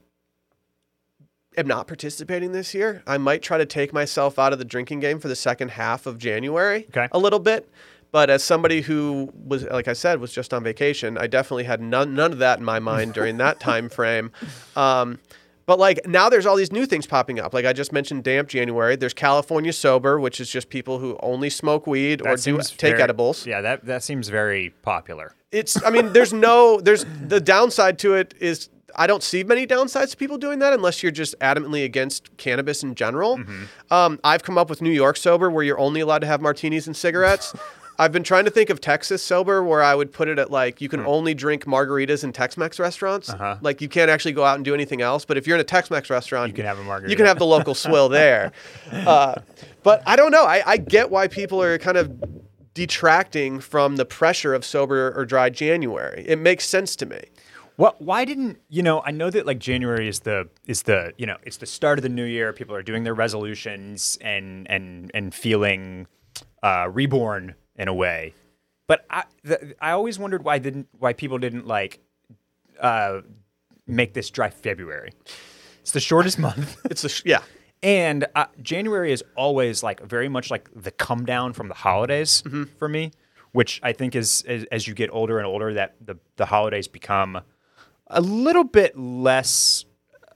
am not participating this year. I might try to take myself out of the drinking game for the second half of January Okay. a little bit. But as somebody who was, like I said, was just on vacation, I definitely had none, none of that in my mind during that time frame. Um, But like now there's all these new things popping up. Like I just mentioned damp January. There's California sober, which is just people who only smoke weed or do take very- edibles. Yeah, that that seems very popular. It's I mean there's no there's the downside to it is I don't see many downsides to people doing that unless you're just adamantly against cannabis in general. Um, I've come up with New York sober where you're only allowed to have martinis and cigarettes. I've been trying to think of Texas sober where I would put it at like you can only drink margaritas in Tex-Mex restaurants. Uh-huh. Like you can't actually go out and do anything else. But if you're in a Tex-Mex restaurant, You can have a margarita. You can have the local swill there. Uh, but I don't know. I, I get why people are kind of detracting from the pressure of sober or dry January. It makes sense to me. What? Why didn't you know? I know that like January is the is the you know it's the start of the new year. People are doing their resolutions and and and feeling uh, reborn in a way. But I the, I always wondered why didn't why people didn't like uh, make this dry February. It's the shortest month. It's a sh- yeah. And uh, January is always like very much like the come down from the holidays for me, which I think is as, as you get older and older that the the holidays become a little bit less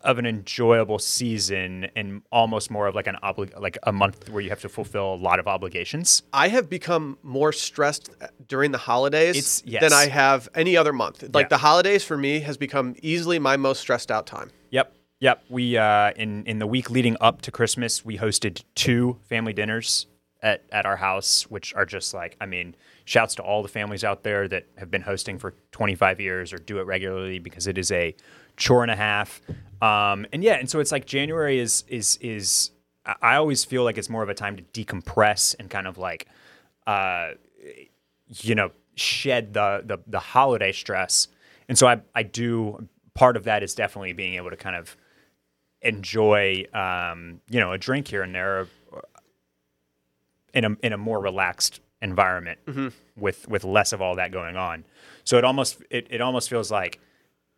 of an enjoyable season and almost more of like an obli- like a month where you have to fulfill a lot of obligations. I have become more stressed during the holidays yes. than I have any other month. Like Yeah. the holidays for me has become easily my most stressed out time. Yep. Yep. We uh, in in the week leading up to Christmas, we hosted two family dinners at at our house, which are just like I mean, shouts to all the families out there that have been hosting for 25 years or do it regularly because it is a chore and a half. Um, and yeah, and so it's like January is is is I always feel like it's more of a time to decompress and kind of like uh, you know shed the, the the holiday stress and so i i do part of that is definitely being able to kind of enjoy um you know a drink here and there uh, in a in a more relaxed environment mm-hmm. with with less of all that going on so it almost it, it almost feels like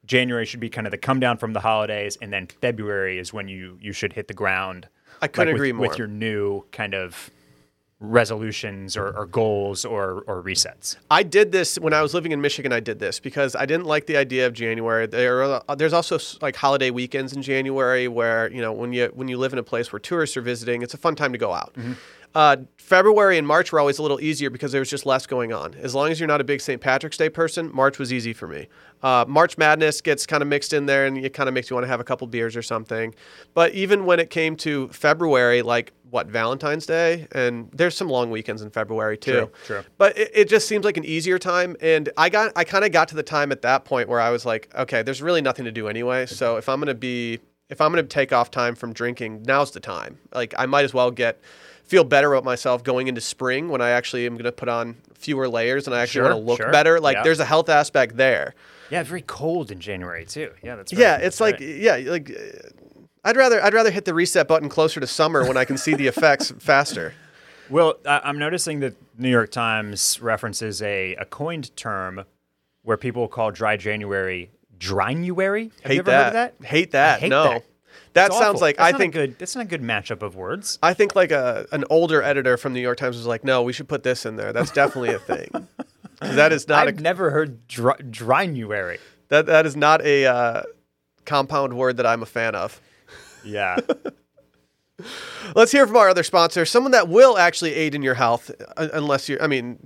January should be kind of the come down from the holidays, and then February is when you you should hit the ground. I couldn't like, with- agree more. with your new kind of resolutions or, or goals or or resets. I did this when I was living in Michigan. I did this because I didn't like the idea of January. There, are, there's also like holiday weekends in January where you know when you when you live in a place where tourists are visiting, it's a fun time to go out. Mm-hmm. Uh, February and March were always a little easier because there was just less going on. As long as you're not a big St. Patrick's Day person, March was easy for me. Uh, March Madness gets kind of mixed in there, and it kind of makes you want to have a couple beers or something. But even when it came to February, like what Valentine's Day, and there's some long weekends in February too. True, true. But it, it just seems like an easier time, and I got I kind of got to the time at that point where I was like, okay, there's really nothing to do anyway. So if I'm gonna be if I'm gonna take off time from drinking, now's the time. Like I might as well get feel better about myself going into spring when I actually am gonna put on fewer layers and I actually Sure, want to look sure. better. Like Yeah. there's a health aspect there. Yeah, very cold in January too. Yeah, that's right. Yeah, it's That's like right. yeah, like uh, I'd rather I'd rather hit the reset button closer to summer when I can see the effects faster. Well, I- I'm noticing that New York Times references a, a coined term where people call dry January drynuary. Have Hate you ever that. heard of that? Hate that. I hate no. that. That It's sounds awful. like That's I think good. That's not a good matchup of words. I think like a an older editor from the New York Times was like, no, we should put this in there. That's definitely a thing. That is not I've a never heard dry, drynuary. that that is not a uh, compound word that I'm a fan of. Yeah. Let's hear from our other sponsor, someone that will actually aid in your health, uh, unless you're. I mean,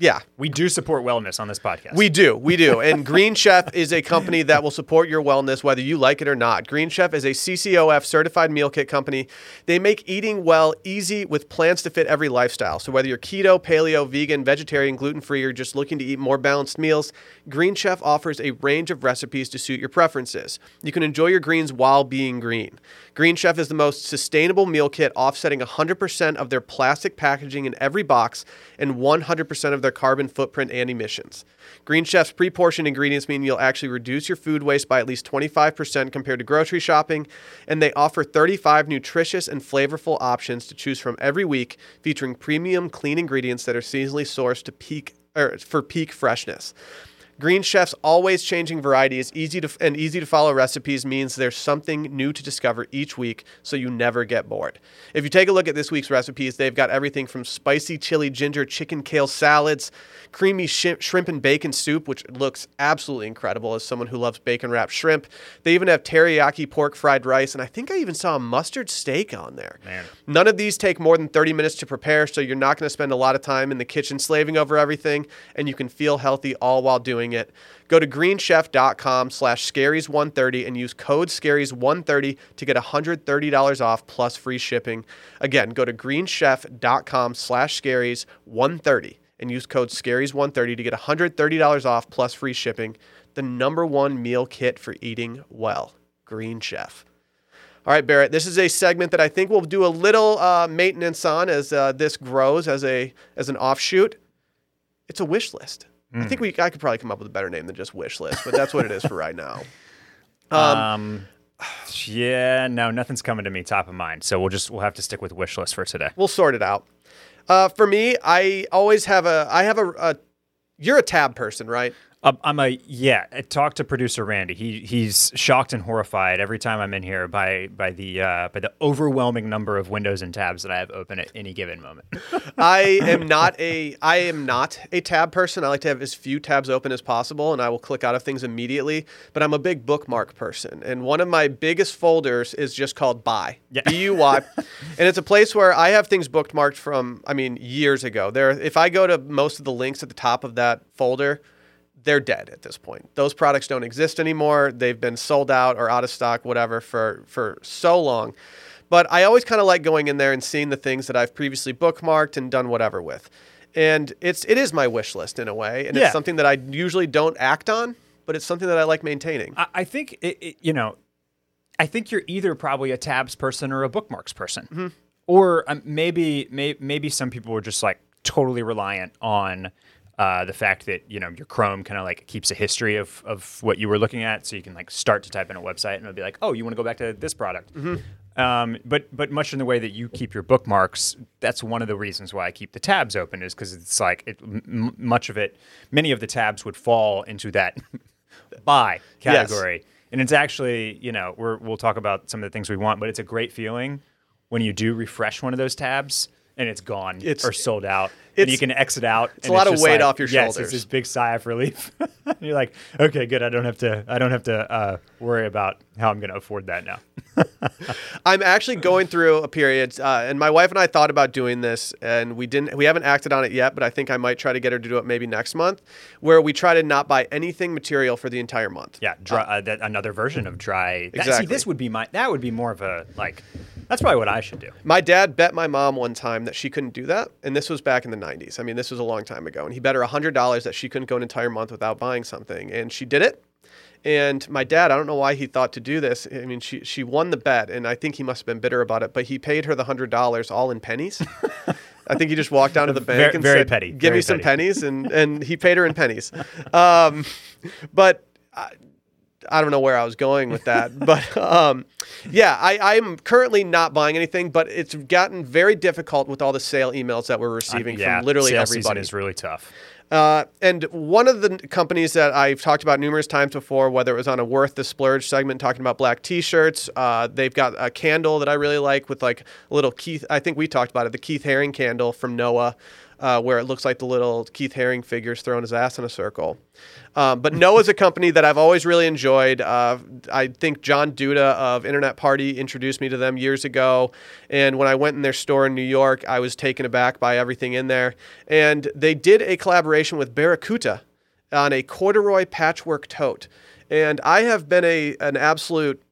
yeah, we do support wellness on this podcast. We do, we do. And Green Chef is a company that will support your wellness whether you like it or not. Green Chef is a CCOF certified meal kit company. They make eating well easy with plans to fit every lifestyle. So whether you're keto, paleo, vegan, vegetarian, gluten-free or just looking to eat more balanced meals, Green Chef offers a range of recipes to suit your preferences. You can enjoy your greens while being green. Green Chef is the most sustainable meal kit, offsetting 100% of their plastic packaging in every box and 100% of their carbon footprint and emissions. Green Chef's pre portioned ingredients mean you'll actually reduce your food waste by at least 25% compared to grocery shopping, and they offer 35 nutritious and flavorful options to choose from every week, featuring premium clean ingredients that are seasonally sourced to peak or for peak freshness. Green Chef's always changing varieties, easy to and easy to follow recipes means there's something new to discover each week, so you never get bored. If you take a look at this week's recipes, they've got everything from spicy chili ginger chicken kale salads, creamy sh- shrimp and bacon soup, which looks absolutely incredible as someone who loves bacon wrapped shrimp. They even have teriyaki pork fried rice, and I think I even saw a mustard steak on there. Man. None of these take more than 30 minutes to prepare, so you're not going to spend a lot of time in the kitchen slaving over everything, and you can feel healthy all while doing it. Go to greenchef.com slash scaries130 and use code scaries130 to get $130 off plus free shipping. Again, go to greenchef.com slash scaries130 and use code scaries130 to get $130 off plus free shipping. The number one meal kit for eating well. Green Chef. All right, Barrett. This is a segment that I think we'll do a little uh, maintenance on as uh, this grows as a as an offshoot. It's a wish list. I think we I could probably come up with a better name than just wish list, but that's what it is for right now. Um, yeah, no, nothing's coming to me top of mind. So we'll just we'll have to stick with wish list for today. We'll sort it out. Uh, for me, I always have a I have a, a you're a tab person, right? Um, I'm a yeah. I talked to producer Randy. He he's shocked and horrified every time I'm in here by by the uh, by the overwhelming number of windows and tabs that I have open at any given moment. I am not a I am not a tab person. I like to have as few tabs open as possible, and I will click out of things immediately. But I'm a big bookmark person, and one of my biggest folders is just called Buy Yeah. B U Y, and it's a place where I have things bookmarked from I mean years ago. There, if I go to most of the links at the top of that folder. They're dead at this point. Those products don't exist anymore. They've been sold out or out of stock, whatever, for for so long. But I always kind of like going in there and seeing the things that I've previously bookmarked and done whatever with. And it's it is my wish list in a way, and Yeah. it's something that I usually don't act on, but it's something that I like maintaining. I, I think it, it, you know, I think you're either probably a tabs person or a bookmarks person, or um, maybe may, maybe some people were just like totally reliant on. Uh, the fact that you know your Chrome kind of like keeps a history of, of what you were looking at, so you can like start to type in a website and it'll be like, oh, you want to go back to this product. Um, but but much in the way that you keep your bookmarks, that's one of the reasons why I keep the tabs open is because it's like it, m- much of it, many of the tabs would fall into that buy Yes. category. And it's actually, you know, we're, we'll talk about some of the things we want, but it's a great feeling when you do refresh one of those tabs and it's gone It's- or sold out. And you can exit out. It's a lot of just weight like- off your yes, shoulders. It's this big sigh of relief. You're like, okay, good. I don't have to. I don't have to uh, worry about how I'm going to afford that now. I'm actually going through a period, uh, and my wife and I thought about doing this, and we didn't. We haven't acted on it yet, but I think I might try to get her to do it maybe next month, where we try to not buy anything material for the entire month. Yeah, dry, uh, that, another version of dry. That, Exactly. see, this would be my. That would be more of a like. That's probably what I should do. My dad bet my mom one time that she couldn't do that, and this was back in the 90s. I mean, this was a long time ago, and he bet her $100 that she couldn't go an entire month without buying something, and she did it. And my dad, I don't know why he thought to do this. I mean, she she won the bet, and I think he must have been bitter about it. But he paid her the hundred dollars all in pennies. I think he just walked down to the bank Very- and very said, petty, "Give very me some pennies," and and he paid her in pennies. Um, but I, I don't know where I was going with that, but um, yeah, I, I'm currently not buying anything, but it's gotten very difficult with all the sale emails that we're receiving yeah, from literally season everybody. is really tough. Uh, and one of the companies that I've talked about numerous times before, whether it was on a Worth the Splurge segment talking about black T-shirts, uh, they've got a candle that I really like with like a little Keith. I think we talked about it, the Keith Haring candle from Noah, uh, where it looks like the little Keith Haring figures throwing his ass in a circle. Um, but Noah's a company that I've always really enjoyed. Uh, I think John Duda of Internet Party introduced me to them years ago. And when I went in their store in New York, I was taken aback by everything in there. And they did a collaboration with Baracuta on a corduroy patchwork tote. And I have been a an absolute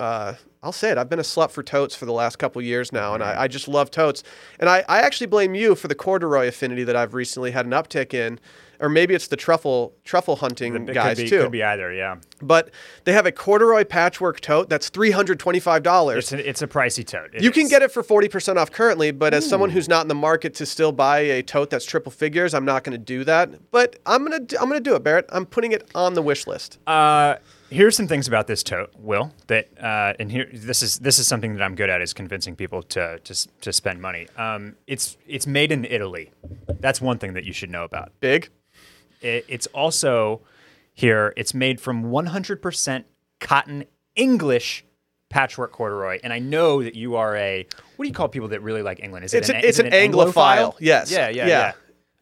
uh, I'll say it. I've been a slut for totes for the last couple years now, and I, I just love totes. And I, I actually blame you for the corduroy affinity that I've recently had an uptick in, or maybe it's the truffle truffle hunting It guys could be, too. Could be either. Yeah, But they have a corduroy patchwork tote that's three hundred twenty five dollars. it's a, it's a pricey tote. It You can get it for 40% off currently, but as someone who's not in the market to still buy a tote that's triple figures, I'm not going to do that. But I'm going to I'm going to do it, Barrett. I'm putting it on the wish list. Uh, here's some things about this tote, Will. That uh, and here this is this is something that I'm good at is convincing people to to, to spend money. Um, it's it's made in Italy. That's one thing that you should know about. Big. It, it's also here. It's made from 100% cotton English patchwork corduroy, and I know that you are a what do you call people that really like England? Is It's it an, an, it's is an, it Anglophile. Yes. Yeah, yeah, yeah.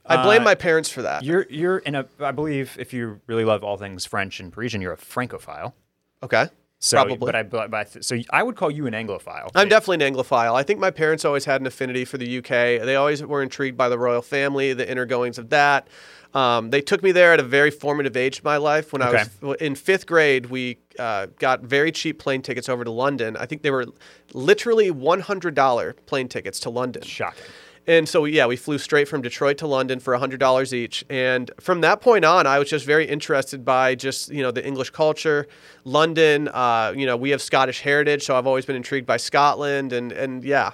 I blame Uh, my parents for that. You're you're in a I believe if you really love all things French and Parisian, you're a Francophile. Okay. So, Probably. but I but, so I would call you an Anglophile. I'm definitely an Anglophile. I think my parents always had an affinity for the UK. They always were intrigued by the royal family, the inner goings of that. Um, they took me there at a very formative age of my life. When I was in fifth grade, we uh, got very cheap plane tickets over to London. I think they were literally $100 plane tickets to London. Shocking. And so, yeah, we flew straight from Detroit to London for $100 each. And from that point on, I was just very interested by just, you know, the English culture. London, uh, you know, we have Scottish heritage, so I've always been intrigued by Scotland. And, and yeah,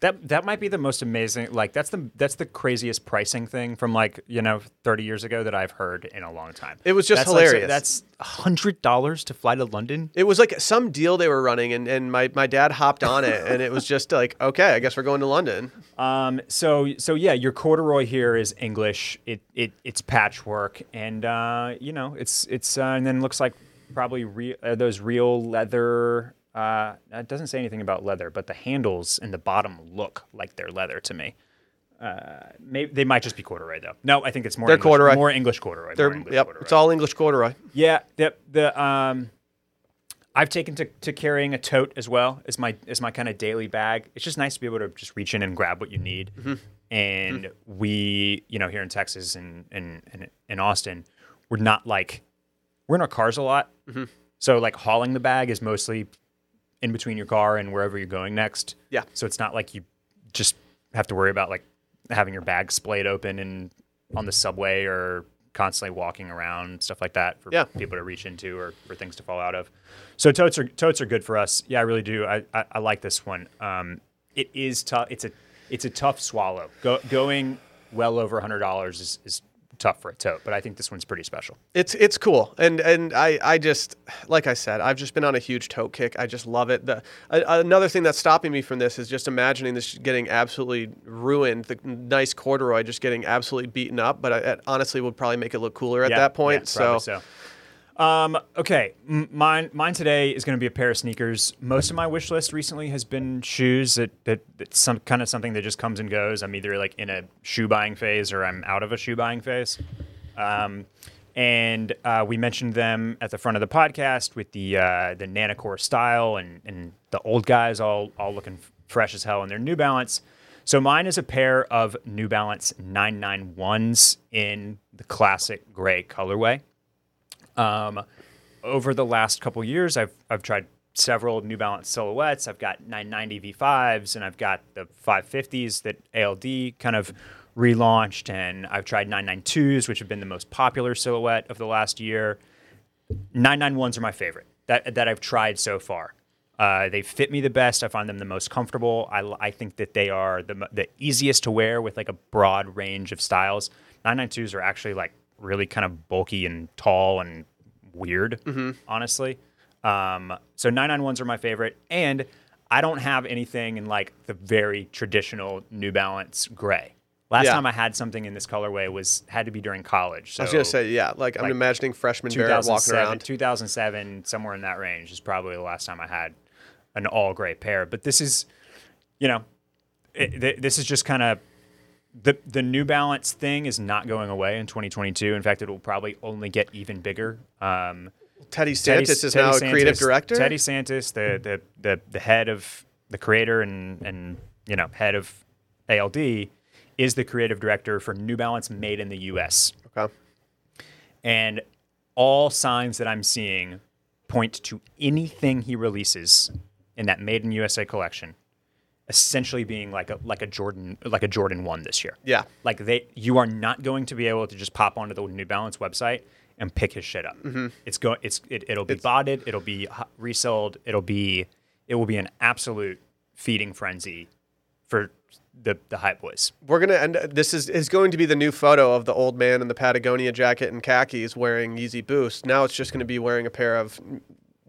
That that might be the most amazing. Like that's the that's the craziest pricing thing from like you know 30 years ago that I've heard in a long time. It was just That's like- hilarious. that's hundred dollars to fly to London. it was like some deal they were running, and, and my, my dad hopped on it. And it was just like, okay, I guess we're going to London. Um. So so yeah, your corduroy here is English. It it it's patchwork, and uh, you know it's it's uh, and then it looks like probably re- uh, those real leather. Uh, it doesn't say anything about leather, but the handles in the bottom look like they're leather to me. Uh, maybe they might just be corduroy though. No, I think it's more They're English, corduroy. more English corduroy. They're, more English yep, corduroy. it's all English corduroy. Yeah, the the um, I've taken to, to carrying a tote as well as my as my kind of daily bag. It's just nice to be able to just reach in and grab what you need. And we, you know, here in Texas and and and in Austin, we're not like we're in our cars a lot. So like hauling the bag is mostly in between your car and wherever you're going next. Yeah. So it's not like you just have to worry about like having your bag splayed open and on the subway or constantly walking around stuff like that for Yeah. people to reach into or for things to fall out of. So totes are totes are good for us. Yeah, I really do. I I, I like this one. Um, it is tough. It's a it's a tough swallow. Go, going well over a hundred dollars is, is tough for a tote, but I think this one's pretty special. It's it's cool, and and I I just like I said, I've just been on a huge tote kick. I just love it. The a, another thing that's stopping me from this is just imagining this getting absolutely ruined. The nice corduroy just getting absolutely beaten up. But I, honestly would probably make it look cooler at Yeah, that point. yeah, so, so. Um, okay, M- mine mine today is going to be a pair of sneakers. Most of my wish list recently has been shoes. That that that's some kind of something that just comes and goes. I'm either like in a shoe buying phase or I'm out of a shoe buying phase. Um, and uh, we mentioned them at the front of the podcast with the uh, the Nannacore style and and the old guys all all looking fresh as hell in their New Balance. So mine is a pair of New Balance 991s in the classic gray colorway. Um, over the last couple years, I've I've tried several New Balance silhouettes. I've got 990 V5s and I've got the 550s that ALD kind of relaunched, and I've tried 992s, which have been the most popular silhouette of the last year. 991s are my favorite that that I've tried so far. Uh, they fit me the best. I find them the most comfortable. I, I think that they are the, the easiest to wear with like a broad range of styles. 992s are actually like really kind of bulky and tall and weird, honestly. Um, so 991s are my favorite. And I don't have anything in like the very traditional New Balance gray. Last Yeah. time I had something in this colorway was had to be during college. So I was gonna say, yeah, like, I'm imagining freshman Barrett walking 2007, around. 2007, somewhere in that range is probably the last time I had an all gray pair. But this is, you know, it, th- this is just kind of the the New Balance thing is not going away in 2022. In fact, it will probably only get even bigger. Um, Teddy Teddy- Santis is Teddy now a creative director. Teddy Santis, the the the, the head of the creator and and you know head of ALD, is the creative director for New Balance made in the U.S. Okay. And all signs that I'm seeing point to anything he releases in that Made in USA collection essentially being like a like a Jordan like a Jordan 1 this year. Yeah. Like they you are not going to be able to just pop onto the New Balance website and pick his shit up. Mm-hmm. It's go it's it, it'll be botted, it'll be resold, it'll be it will be an absolute feeding frenzy for the the hype boys. We're gonna end. This is is going to be the new photo of the old man in the Patagonia jacket and khakis wearing Yeezy Boost. Now it's just going to be wearing a pair of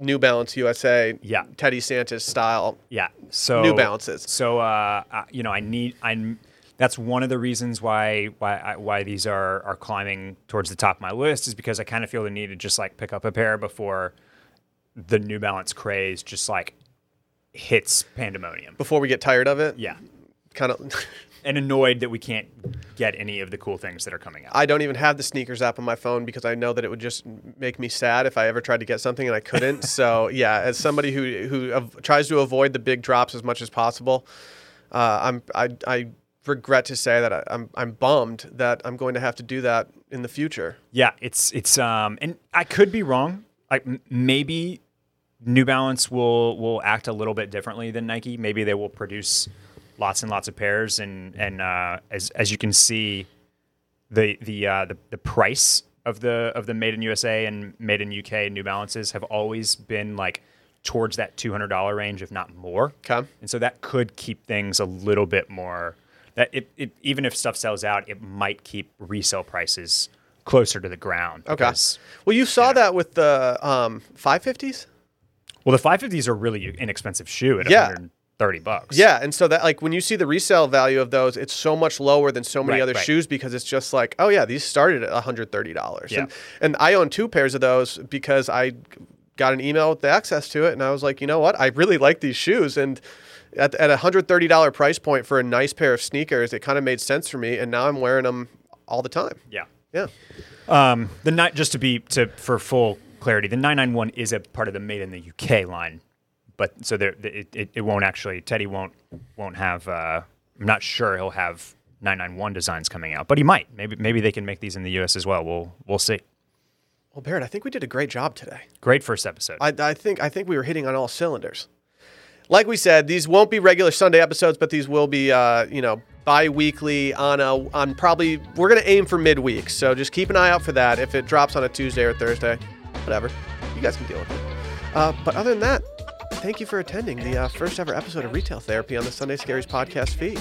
New Balance USA, Yeah. Teddy Santis style. Yeah. So New Balances. So uh, you know, I need I that's one of the reasons why why why these are are climbing towards the top of my list is because I kind of feel the need to just like pick up a pair before the New Balance craze just like hits pandemonium. Before we get tired of it, Yeah. kind of. And annoyed that we can't get any of the cool things that are coming out. I don't even have the SNKRS app on my phone because I know that it would just make me sad if I ever tried to get something and I couldn't. so yeah, as somebody who who av- tries to avoid the big drops as much as possible, uh, I'm I, I regret to say that I, I'm I'm bummed that I'm going to have to do that in the future. Yeah, it's it's um, and I could be wrong. Like m- maybe New Balance will will act a little bit differently than Nike. Maybe they will produce lots and lots of pairs, and and uh, as as you can see, the the uh, the the price of the of the made in USA and made in UK New Balances have always been like towards that two hundred dollar range, if not more. Okay. And so that could keep things a little bit more. That it, it even if stuff sells out, it might keep resale prices closer to the ground. Okay. because- Well, you saw that with the um, 550s. well, the 550s are really inexpensive shoe at Yeah. 130 bucks. Yeah, and so that like when you see the resale value of those, it's so much lower than so many Right, other right. shoes because it's just like, oh yeah, these started at $130. Yeah. And and I own two pairs of those because I got an email with the access to it and I was like, you know what? I really like these shoes and at, at a $130 price point for a nice pair of sneakers, it kind of made sense for me and now I'm wearing them all the time. Yeah. Yeah. Um, the ni- just to be to for full clarity, the 991 is a part of the made in the UK line, but so there it, it, it won't actually Teddy won't won't have. Uh, I'm not sure he'll have 991 designs coming out, but he might. Maybe maybe they can make these in the US as well. We'll we'll see. Well, Barrett, I think we did a great job today. Great first episode. I, I think I think we were hitting on all cylinders. Like we said, these won't be regular Sunday episodes, but these will be, uh, you know, bi-weekly on a on probably we're gonna aim for midweek. So just keep an eye out for that. If it drops on a Tuesday or Thursday, whatever, you guys can deal with it. Uh, but other than that, thank you for attending the uh, first ever episode of Retail Therapy on the Sunday Scaries podcast feed.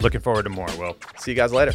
Looking forward to more. Will. See you guys later.